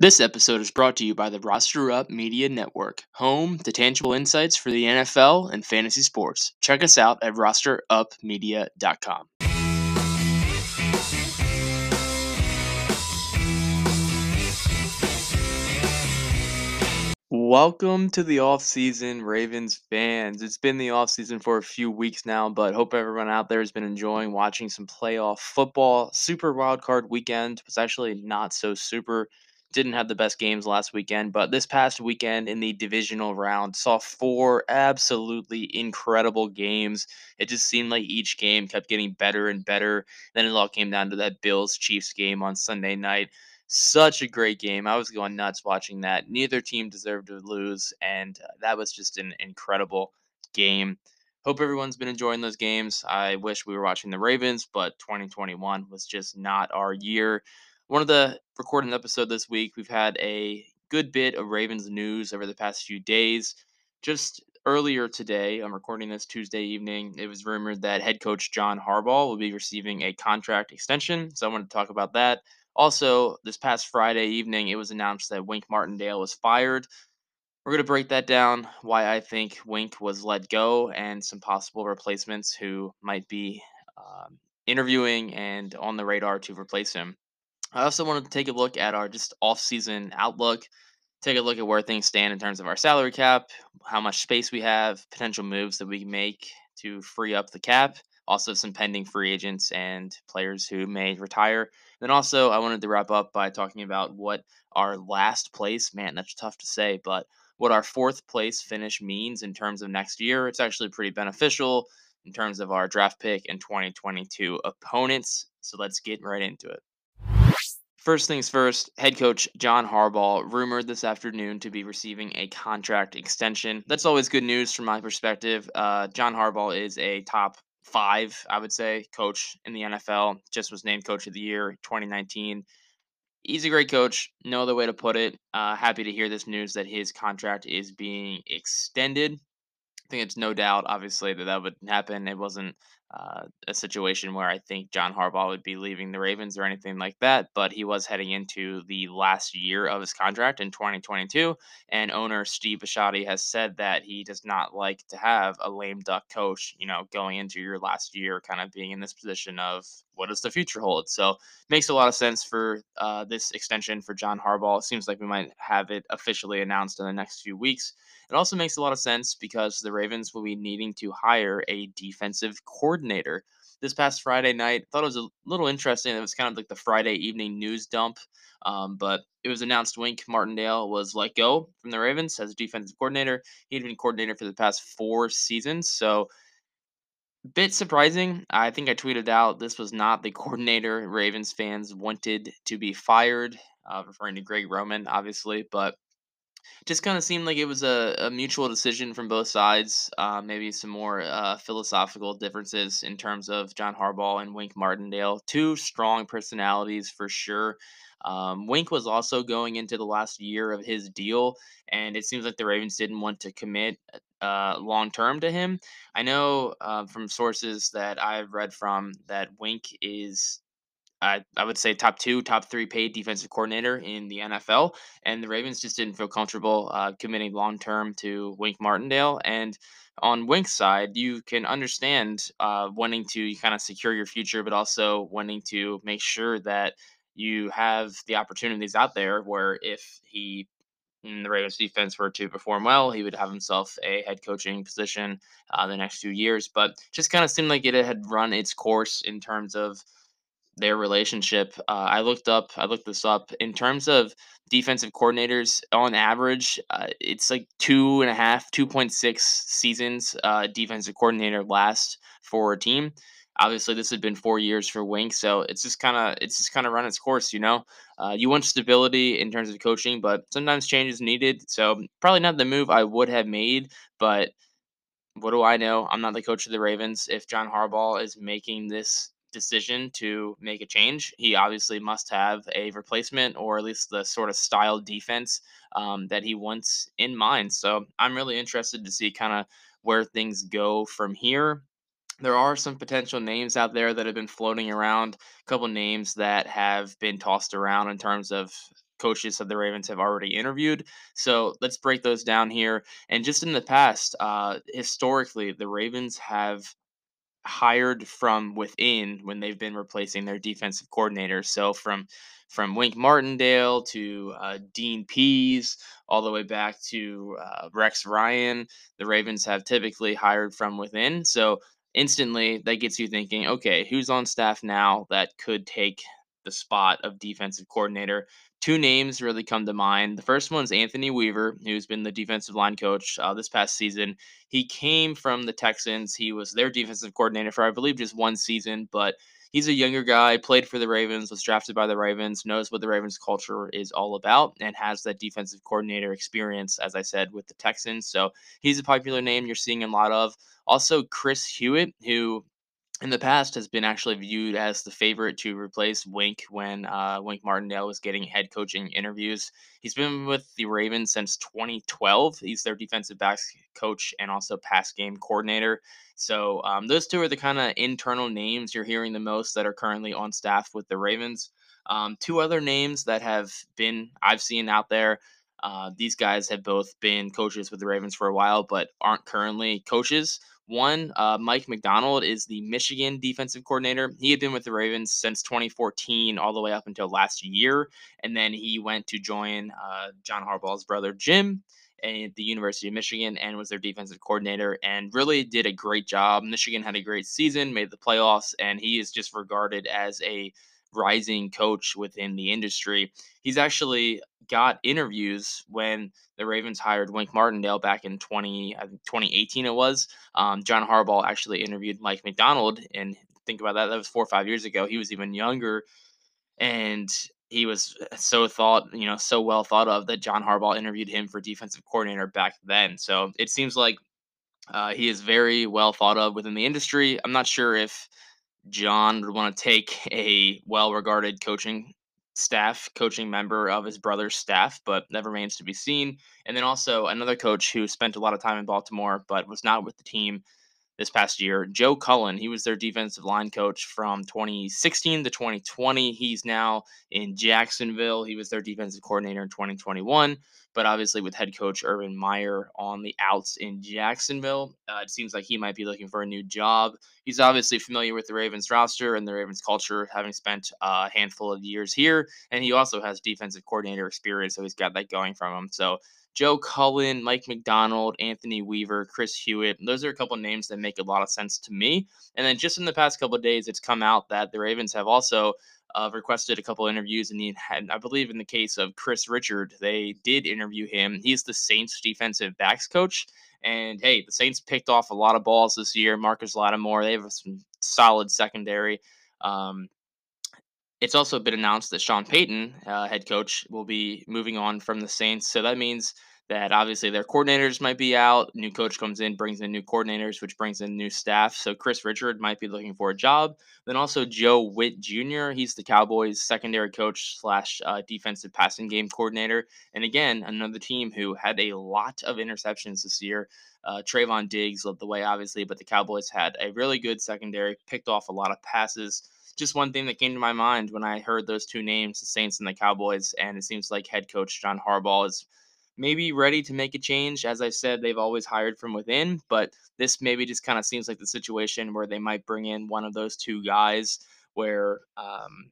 This episode is brought to you by the Roster Up Media Network, home to tangible insights for the NFL and fantasy sports. Check us out at rosterupmedia.com. Welcome to the off-season, Ravens fans. It's been the off-season for a few weeks now, but hope everyone out there has been enjoying watching some playoff football. Super wild card weekend was actually not so super. Didn't have the best games last weekend, but this past weekend in the divisional round saw four absolutely incredible games. It just seemed like each game kept getting better and better. Then it all came down to that Bills Chiefs game on Sunday night such a great game. I was going nuts watching that. Neither team deserved to lose, and uh, that was just an incredible game. Hope everyone's been enjoying those games. I wish we were watching the Ravens, but 2021 was just not our year. One of the recording episode this week, we've had a good bit of Ravens news over the past few days. Just earlier today, I'm recording this Tuesday evening, it was rumored that head coach John Harbaugh will be receiving a contract extension. So I want to talk about that. Also, this past Friday evening, it was announced that Wink Martindale was fired. We're going to break that down, why I think Wink was let go, and some possible replacements who might be um, interviewing and on the radar to replace him. I also wanted to take a look at our just off-season outlook, take a look at where things stand in terms of our salary cap, how much space we have, potential moves that we can make to free up the cap, also some pending free agents and players who may retire. Then also, I wanted to wrap up by talking about what our last place, man, that's tough to say, but what our fourth place finish means in terms of next year. It's actually pretty beneficial in terms of our draft pick and 2022 opponents. So let's get right into it. First things first, head coach John Harbaugh rumored this afternoon to be receiving a contract extension. That's always good news from my perspective. Uh, John Harbaugh is a top five, I would say, coach in the NFL. Just was named coach of the year 2019. He's a great coach. No other way to put it. Uh, happy to hear this news that his contract is being extended. I think it's no doubt, obviously, that that would happen. It wasn't uh, a situation where I think John Harbaugh would be leaving the Ravens or anything like that, but he was heading into the last year of his contract in 2022. And owner Steve Bisciotti has said that he does not like to have a lame duck coach, you know, going into your last year, kind of being in this position of what does the future hold. So makes a lot of sense for uh, this extension for John Harbaugh. It seems like we might have it officially announced in the next few weeks. It also makes a lot of sense because the Ravens will be needing to hire a defensive coordinator. This past Friday night, thought it was a little interesting. It was kind of like the Friday evening news dump, um, but it was announced Wink Martindale was let go from the Ravens as defensive coordinator. He'd been coordinator for the past four seasons, so bit surprising. I think I tweeted out this was not the coordinator Ravens fans wanted to be fired, uh, referring to Greg Roman, obviously, but just kind of seemed like it was a, a mutual decision from both sides. Uh, maybe some more uh, philosophical differences in terms of John Harbaugh and Wink Martindale. Two strong personalities for sure. Um, Wink was also going into the last year of his deal, and it seems like the Ravens didn't want to commit uh, long term to him. I know uh, from sources that I've read from that Wink is I, I would say top two, top three paid defensive coordinator in the NFL. And the Ravens just didn't feel comfortable uh, committing long term to Wink Martindale. And on Wink's side, you can understand uh, wanting to kind of secure your future, but also wanting to make sure that you have the opportunities out there where if he in the Ravens defense were to perform well, he would have himself a head coaching position uh, the next few years. But just kind of seemed like it had run its course in terms of their relationship. Uh, I looked up, I looked this up in terms of defensive coordinators on average. Uh, it's like two and a half, 2.6 seasons uh, defensive coordinator last for a team. Obviously, this had been four years for Wink, so it's just kind of it's just kind of run its course. You know, uh, you want stability in terms of coaching, but sometimes change is needed. So probably not the move I would have made, but what do I know? I'm not the coach of the Ravens. If John Harbaugh is making this decision to make a change. He obviously must have a replacement or at least the sort of style defense um, that he wants in mind. So I'm really interested to see kind of where things go from here. There are some potential names out there that have been floating around, a couple names that have been tossed around in terms of coaches of the Ravens have already interviewed. So let's break those down here. And just in the past, uh, historically, the Ravens have hired from within when they've been replacing their defensive coordinator. So from from Wink Martindale to uh, Dean Pees, all the way back to uh, Rex Ryan, the Ravens have typically hired from within. So instantly, that gets you thinking, okay, who's on staff now that could take the spot of defensive coordinator? Two names really come to mind. The first one's Anthony Weaver, who's been the defensive line coach uh, this past season. He came from the Texans. He was their defensive coordinator for, I believe, just one season, but he's a younger guy, played for the Ravens, was drafted by the Ravens, knows what the Ravens culture is all about, and has that defensive coordinator experience, as I said, with the Texans. So he's a popular name you're seeing a lot of. Also, Chris Hewitt, who in the past has been actually viewed as the favorite to replace Wink when uh, Wink Martindale was getting head coaching interviews. He's been with the Ravens since 2012. He's their defensive backs coach and also pass game coordinator. So um, those two are the kind of internal names you're hearing the most that are currently on staff with the Ravens. Um, two other names that have been I've seen out there. Uh, these guys have both been coaches with the Ravens for a while, but aren't currently coaches. One, uh, Mike Macdonald is the Michigan defensive coordinator. He had been with the Ravens since 2014, all the way up until last year. And then he went to join uh, John Harbaugh's brother, Jim, at the University of Michigan and was their defensive coordinator and really did a great job. Michigan had a great season, made the playoffs, and he is just regarded as a rising coach within the industry. He's actually got interviews when the Ravens hired Wink Martindale back in 20, I think 2018 it was. Um, John Harbaugh actually interviewed Mike Macdonald, and think about that, that was four or five years ago. He was even younger, and he was so thought, you know, so well thought of that John Harbaugh interviewed him for defensive coordinator back then. So it seems like uh, he is very well thought of within the industry. I'm not sure if John would want to take a well regarded coaching staff, coaching member of his brother's staff, but that remains to be seen. And then also another coach who spent a lot of time in Baltimore but was not with the team this past year. Joe Cullen, he was their defensive line coach from 2016 to 2020. He's now in Jacksonville. He was their defensive coordinator in 2021. But obviously, with head coach Urban Meyer on the outs in Jacksonville, uh, it seems like he might be looking for a new job. He's obviously familiar with the Ravens roster and the Ravens culture, having spent a handful of years here. And he also has defensive coordinator experience, so he's got that going from him. So Joe Cullen, Mike Macdonald, Anthony Weaver, Chris Hewitt. Those are a couple names that make a lot of sense to me. And then just in the past couple days, it's come out that the Ravens have also uh, requested a couple interviews, and I believe, in the case of Kris Richard, they did interview him. He's the Saints defensive backs coach. And hey, the Saints picked off a lot of balls this year. Marcus Lattimore, they have some solid secondary. Um, it's also been announced that Sean Payton, uh, head coach, will be moving on from the Saints. So that means that obviously their coordinators might be out. New coach comes in, brings in new coordinators, which brings in new staff. So Kris Richard might be looking for a job. Then also Joe Whitt Jr. He's the Cowboys' secondary coach slash uh, defensive passing game coordinator. And again, another team who had a lot of interceptions this year. Uh, Trevon Diggs led the way, obviously, but the Cowboys had a really good secondary, picked off a lot of passes just one thing that came to my mind when I heard those two names, the Saints and the Cowboys, and it seems like head coach John Harbaugh is maybe ready to make a change. As I said, they've always hired from within, but this maybe just kind of seems like the situation where they might bring in one of those two guys where um,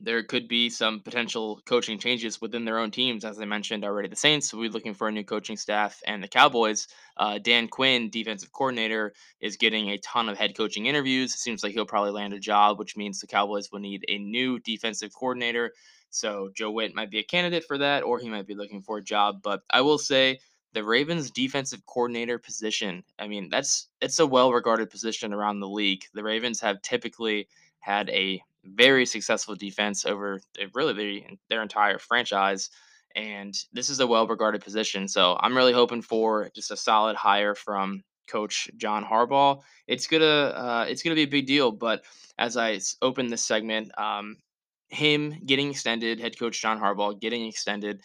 there could be some potential coaching changes within their own teams. As I mentioned already, the Saints will be looking for a new coaching staff, and the Cowboys, uh, Dan Quinn, defensive coordinator, is getting a ton of head coaching interviews. It seems like he'll probably land a job, which means the Cowboys will need a new defensive coordinator. So Joe Whitt might be a candidate for that, or he might be looking for a job. But I will say the Ravens defensive coordinator position, I mean, that's it's a well regarded position around the league. The Ravens have typically had a very successful defense over really their, entire franchise. And this is a well regarded position. So I'm really hoping for just a solid hire from coach John Harbaugh. It's gonna uh, it's gonna be a big deal. But as I open this segment, um, him getting extended, head coach John Harbaugh getting extended,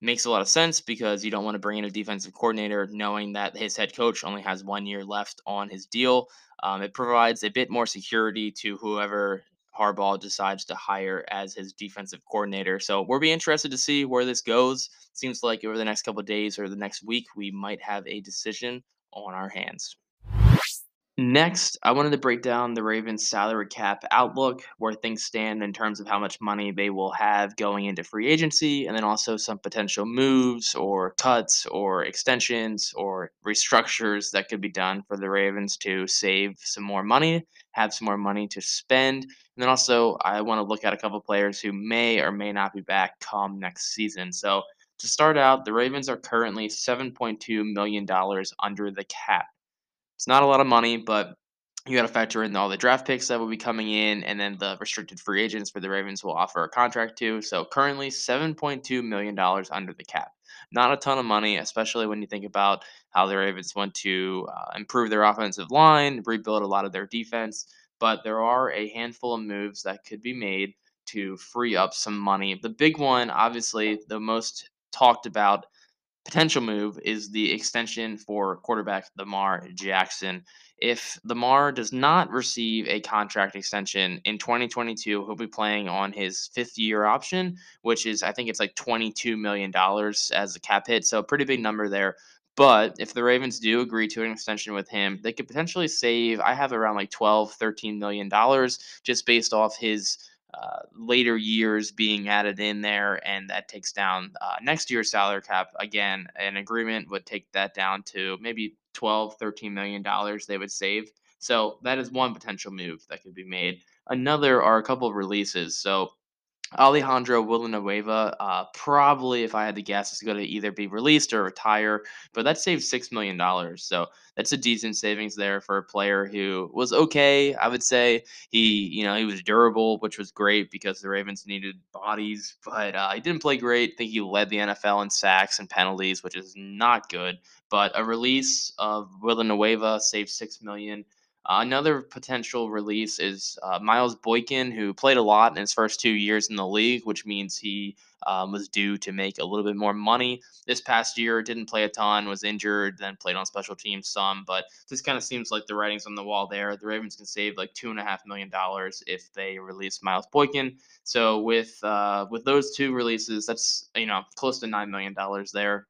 makes a lot of sense because you don't want to bring in a defensive coordinator knowing that his head coach only has one year left on his deal. Um, it provides a bit more security to whoever Harbaugh decides to hire as his defensive coordinator. So we'll be interested to see where this goes. Seems like over the next couple days or the next week, we might have a decision on our hands. Next, I wanted to break down the Ravens salary cap outlook, where things stand in terms of how much money they will have going into free agency, and then also some potential moves or cuts or extensions or restructures that could be done for the Ravens to save some more money, have some more money to spend. And then also, I want to look at a couple players who may or may not be back come next season. So, to start out, the Ravens are currently $7.2 million under the cap. It's not a lot of money, but you got to factor in all the draft picks that will be coming in, and then the restricted free agents for the Ravens will offer a contract to. So currently, seven point two million dollars under the cap. Not a ton of money, especially when you think about how the Ravens want to uh, improve their offensive line, rebuild a lot of their defense. But there are a handful of moves that could be made to free up some money. The big one, obviously, the most talked about potential move is the extension for quarterback Lamar Jackson. If Lamar does not receive a contract extension in 2022, he'll be playing on his fifth year option, which is, I think it's like $22 million as a cap hit. So, a pretty big number there. But if the Ravens do agree to an extension with him, they could potentially save, I have around like 12, 13 million dollars just based off his uh, later years being added in there, and that takes down uh, next year's salary cap. Again, an agreement would take that down to maybe 12, 13 million dollars they would save. So that is one potential move that could be made. Another are a couple of releases. So Alejandro Villanueva, uh, probably, if I had to guess, is going to either be released or retire, but that saves $6 million. So that's a decent savings there for a player who was okay, I would say. He, you know, he was durable, which was great because the Ravens needed bodies, but uh, he didn't play great. I think he led the NFL in sacks and penalties, which is not good. But a release of Villanueva saved $6 million. Uh, another potential release is uh, Miles Boykin, who played a lot in his first two years in the league, which means he um, was due to make a little bit more money. This past year, didn't play a ton, was injured, then played on special teams some. But this kind of seems like the writing's on the wall there. The Ravens can save like two and a half million dollars if they release Miles Boykin. So with uh, with those two releases, that's you know close to nine million dollars there.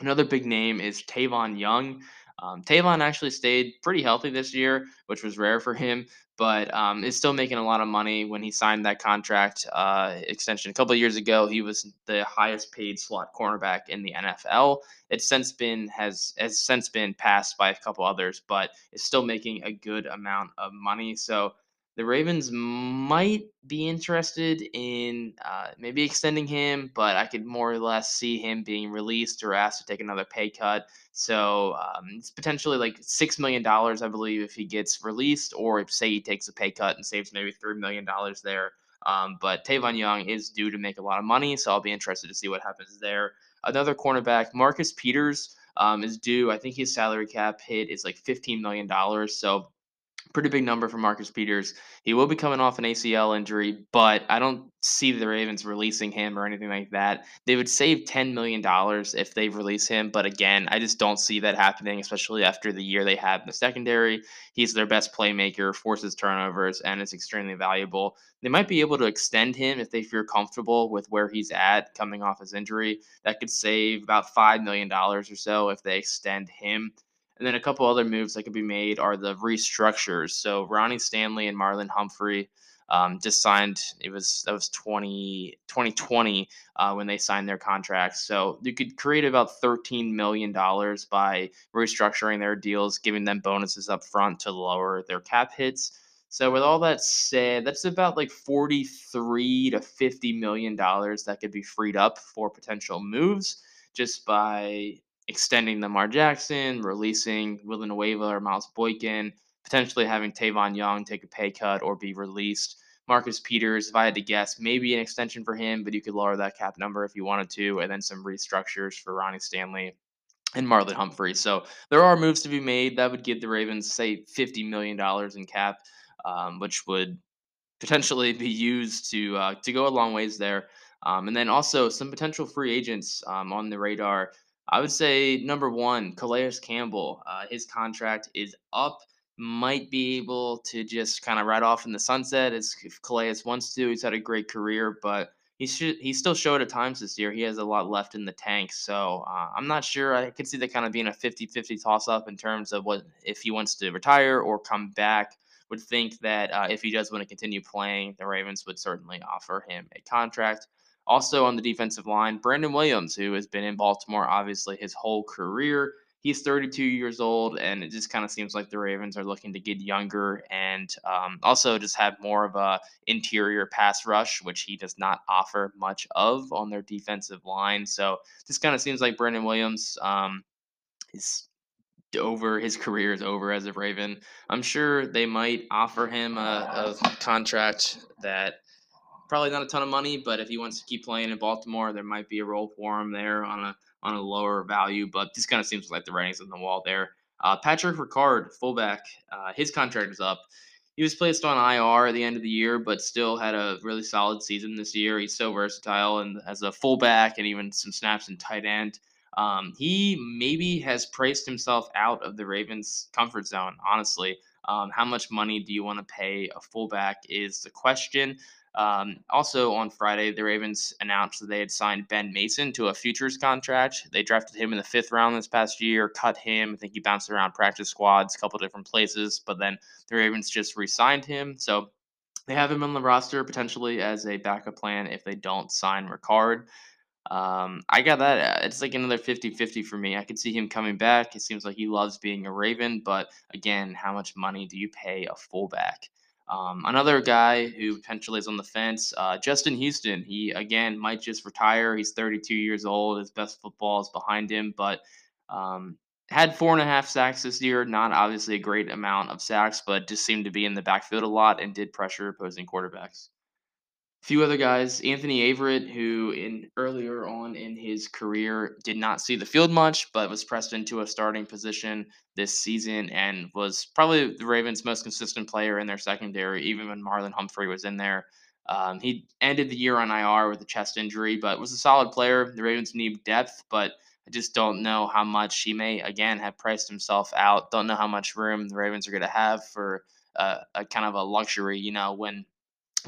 Another big name is Tavon Young. Um, Tavon actually stayed pretty healthy this year, which was rare for him, but um, is still making a lot of money. When he signed that contract uh, extension a couple years ago, he was the highest paid slot cornerback in the NFL. It's since been has has since been passed by a couple others, but is still making a good amount of money. So the Ravens might be interested in uh, maybe extending him, but I could more or less see him being released or asked to take another pay cut. So um, it's potentially like six million dollars, I believe, if he gets released, or if say he takes a pay cut and saves maybe three million dollars there. Um, but Tavon Young is due to make a lot of money, so I'll be interested to see what happens there. Another cornerback, Marcus Peters, um, is due. I think his salary cap hit is like fifteen million dollars. So pretty big number for Marcus Peters. He will be coming off an ACL injury, but I don't see the Ravens releasing him or anything like that. They would save $10 million if they release him, but again, I just don't see that happening, especially after the year they had in the secondary. He's their best playmaker, forces turnovers, and is extremely valuable. They might be able to extend him if they feel comfortable with where he's at coming off his injury. That could save about $5 million or so if they extend him. And then a couple other moves that could be made are the restructures. So Ronnie Stanley and Marlon Humphrey um, just signed. It was that was 20, 2020 uh, when they signed their contracts. So you could create about thirteen million dollars by restructuring their deals, giving them bonuses up front to lower their cap hits. So with all that said, that's about like 43 to 50 million dollars that could be freed up for potential moves just by extending Lamar Jackson, releasing Villanueva or Miles Boykin, potentially having Tavon Young take a pay cut or be released. Marcus Peters, if I had to guess, maybe an extension for him, but you could lower that cap number if you wanted to, and then some restructures for Ronnie Stanley and Marlon Humphrey. So there are moves to be made that would give the Ravens, say, $50 million in cap, um, which would potentially be used to uh, to go a long ways there. Um, and then also some potential free agents um, on the radar. I would say number one, Calais Campbell. Uh, his contract is up. might be able to just kind of ride off in the sunset as if Calais wants to. He's had a great career, but he should he still showed at times this year. He has a lot left in the tank. So uh, I'm not sure. I could see that kind of being a 50-50 toss up in terms of what if he wants to retire or come back. Would think that uh, if he does want to continue playing, the Ravens would certainly offer him a contract. Also on the defensive line, Brandon Williams, who has been in Baltimore obviously his whole career He's 32 years old, and it just kind of seems like the Ravens are looking to get younger and um, also just have more of a interior pass rush, which he does not offer much of on their defensive line. So this kind of seems like Brandon Williams um, is over. His career is over as a Raven. I'm sure they might offer him a, a contract that probably not a ton of money, but if he wants to keep playing in Baltimore, there might be a role for him there on a on a lower value, but this kind of seems like the writings on the wall there. Uh, Patrick Ricard, fullback, uh, his contract is up. He was placed on IR at the end of the year, but still had a really solid season this year. He's so versatile and as a fullback and even some snaps in tight end. Um, he maybe has priced himself out of the Ravens' comfort zone, honestly. Um, how much money do you want to pay a fullback is the question. Um, also on Friday, the Ravens announced that they had signed Ben Mason to a futures contract. They drafted him in the fifth round this past year, cut him. I think he bounced around practice squads, a couple different places, but then the Ravens just re-signed him. So they have him on the roster potentially as a backup plan if they don't sign Ricard. Um, I got that. Uh, it's like another 50 50 for me. I could see him coming back. It seems like he loves being a Raven, but again, how much money do you pay a fullback? Um, another guy who potentially is on the fence, uh, Justin Houston. He again might just retire. He's 32 years old. His best football is behind him, but um, had four and a half sacks this year. Not obviously a great amount of sacks, but just seemed to be in the backfield a lot and did pressure opposing quarterbacks few other guys, Anthony Averett, who in earlier on in his career did not see the field much, but was pressed into a starting position this season and was probably the Ravens' most consistent player in their secondary, even when Marlon Humphrey was in there. Um, he ended the year on IR with a chest injury, but was a solid player. The Ravens need depth, but I just don't know how much he may again have priced himself out. Don't know how much room the Ravens are going to have for uh, a kind of a luxury, you know, when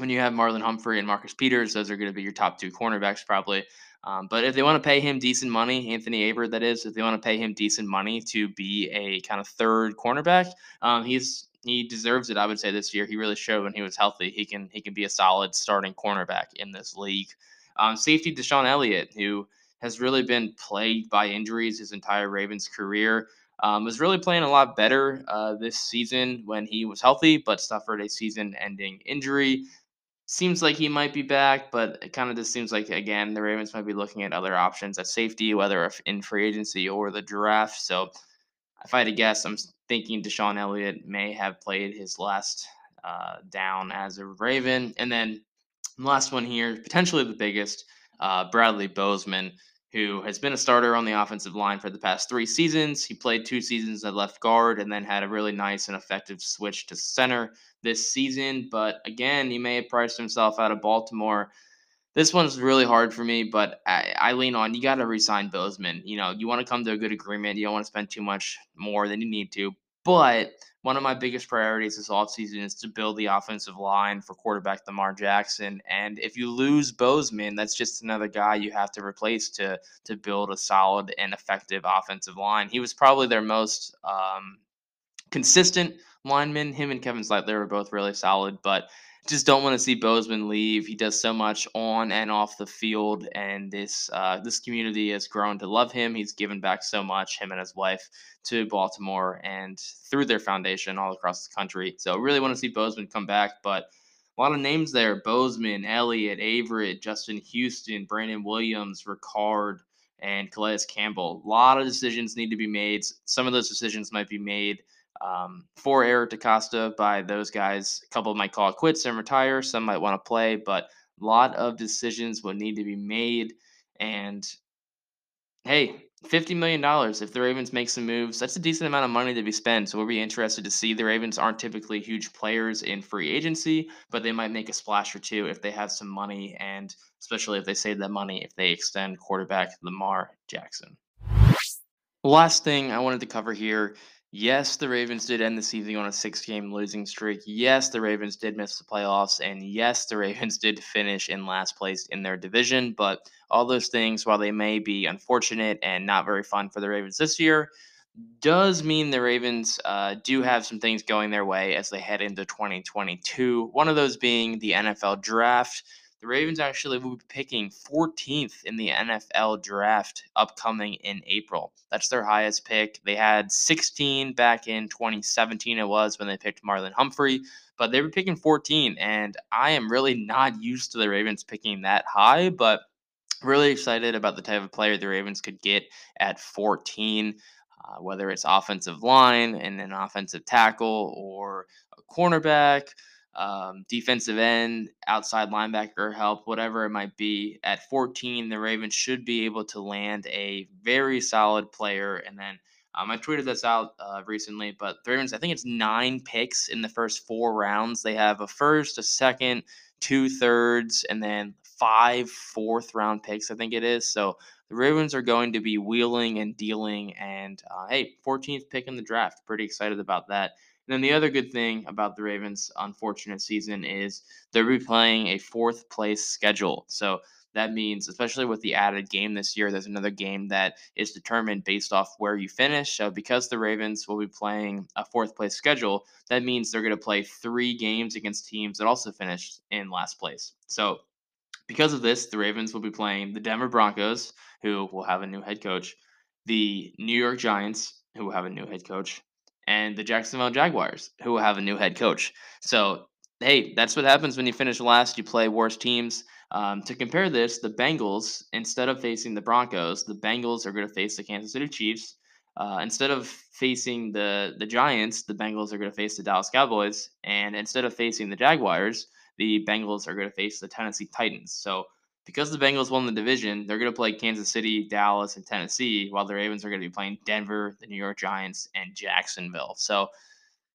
when you have Marlon Humphrey and Marcus Peters, those are going to be your top two cornerbacks probably. Um, but if they want to pay him decent money, Anthony Averett, that is, if they want to pay him decent money to be a kind of third cornerback, um, he's he deserves it. I would say this year he really showed when he was healthy he can he can be a solid starting cornerback in this league. Um, safety DeShon Elliott, who has really been plagued by injuries his entire Ravens career. Um, was really playing a lot better uh, this season when he was healthy, but suffered a season ending injury seems like he might be back, but it kind of just seems like again the Ravens might be looking at other options at safety, whether in free agency or the draft. So if I had to guess, I'm thinking DeShon Elliott may have played his last uh, down as a Raven, and then last one here, potentially the biggest, uh, Bradley Bozeman who has been a starter on the offensive line for the past three seasons. He played two seasons at left guard and then had a really nice and effective switch to center this season. But again, he may have priced himself out of Baltimore. This one's really hard for me, but I, I lean on you got to resign Bozeman. You know, you want to come to a good agreement. You don't want to spend too much more than you need to. But one of my biggest priorities this offseason is to build the offensive line for quarterback Lamar Jackson. And if you lose Bozeman, that's just another guy you have to replace to to build a solid and effective offensive line. He was probably their most um, consistent lineman. Him and Kevin Zeitler were both really solid, but just don't want to see Bozeman leave. He does so much on and off the field, and this uh, this community has grown to love him. He's given back so much, him and his wife, to Baltimore and through their foundation all across the country. So really want to see Bozeman come back, but a lot of names there: Bozeman, Elliott, Averett, Justin Houston, Brandon Williams, Ricard, and Calais Campbell. A lot of decisions need to be made. Some of those decisions might be made um, for Eric DeCosta by those guys. A couple might call it quits and retire. Some might want to play, but a lot of decisions would need to be made. And hey, $50 million. If the Ravens make some moves, that's a decent amount of money to be spent. So we'll be interested to see. The Ravens aren't typically huge players in free agency, but they might make a splash or two if they have some money, and especially if they save that money if they extend quarterback Lamar Jackson. last thing I wanted to cover here Yes, the Ravens did end the season on a six game losing streak. Yes, the Ravens did miss the playoffs. And yes, the Ravens did finish in last place in their division. But all those things, while they may be unfortunate and not very fun for the Ravens this year, does mean the Ravens uh, do have some things going their way as they head into 2022. One of those being the NFL draft. The Ravens actually will be picking 14th in the NFL draft upcoming in April. That's their highest pick. They had 16 back in 2017, it was when they picked Marlon Humphrey, but they were picking 14. And I am really not used to the Ravens picking that high, but really excited about the type of player the Ravens could get at 14 uh, whether it's offensive line and an offensive tackle or a cornerback, um, defensive end, outside linebacker help, whatever it might be. At 14, the Ravens should be able to land a very solid player. And then um, I tweeted this out uh, recently, but the Ravens, I think it's nine picks in the first four rounds. They have a first, a second, two thirds, and then five fourth round picks, I think it is. So the Ravens are going to be wheeling and dealing. And uh, hey, 14th pick in the draft. Pretty excited about that. And then the other good thing about the Ravens' unfortunate season is they'll be playing a fourth place schedule. So that means, especially with the added game this year, there's another game that is determined based off where you finish. So because the Ravens will be playing a fourth place schedule, that means they're going to play three games against teams that also finished in last place. So because of this, the Ravens will be playing the Denver Broncos, who will have a new head coach, the New York Giants, who will have a new head coach, and the Jacksonville Jaguars, who will have a new head coach. So, hey, that's what happens when you finish last. You play worse teams. Um, to compare this, the Bengals, instead of facing the Broncos, the Bengals are going to face the Kansas City Chiefs. Uh, instead of facing the the Giants, the Bengals are going to face the Dallas Cowboys, and instead of facing the Jaguars, the Bengals are going to face the Tennessee Titans. So because the Bengals won the division, they're going to play Kansas City, Dallas, and Tennessee, while the Ravens are going to be playing Denver, the New York Giants, and Jacksonville. So,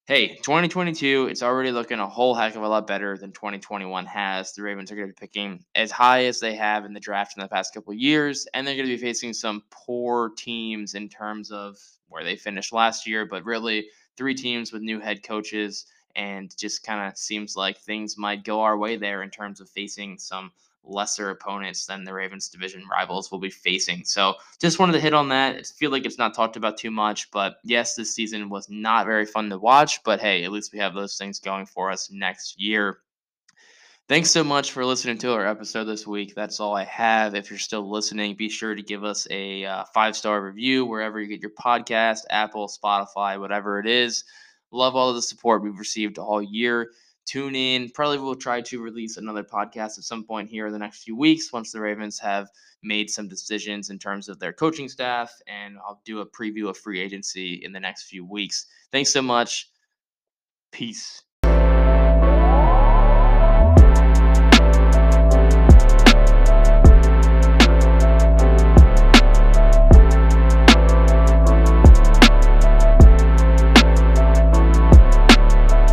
hey, 2022, it's already looking a whole heck of a lot better than 2021 has. The Ravens are going to be picking as high as they have in the draft in the past couple years, and they're going to be facing some poor teams in terms of where they finished last year, but really three teams with new head coaches and just kind of seems like things might go our way there in terms of facing some lesser opponents than the Ravens division rivals will be facing. So just wanted to hit on that. I feel like it's not talked about too much, but yes, this season was not very fun to watch, but hey, at least we have those things going for us next year. Thanks so much for listening to our episode this week. That's all I have. If you're still listening, be sure to give us a uh, five star review wherever you get your podcast, Apple, Spotify, whatever it is. Love all of the support we've received all year. Tune in. Probably will try to release another podcast at some point here in the next few weeks once the Ravens have made some decisions in terms of their coaching staff. And I'll do a preview of free agency in the next few weeks. Thanks so much. Peace.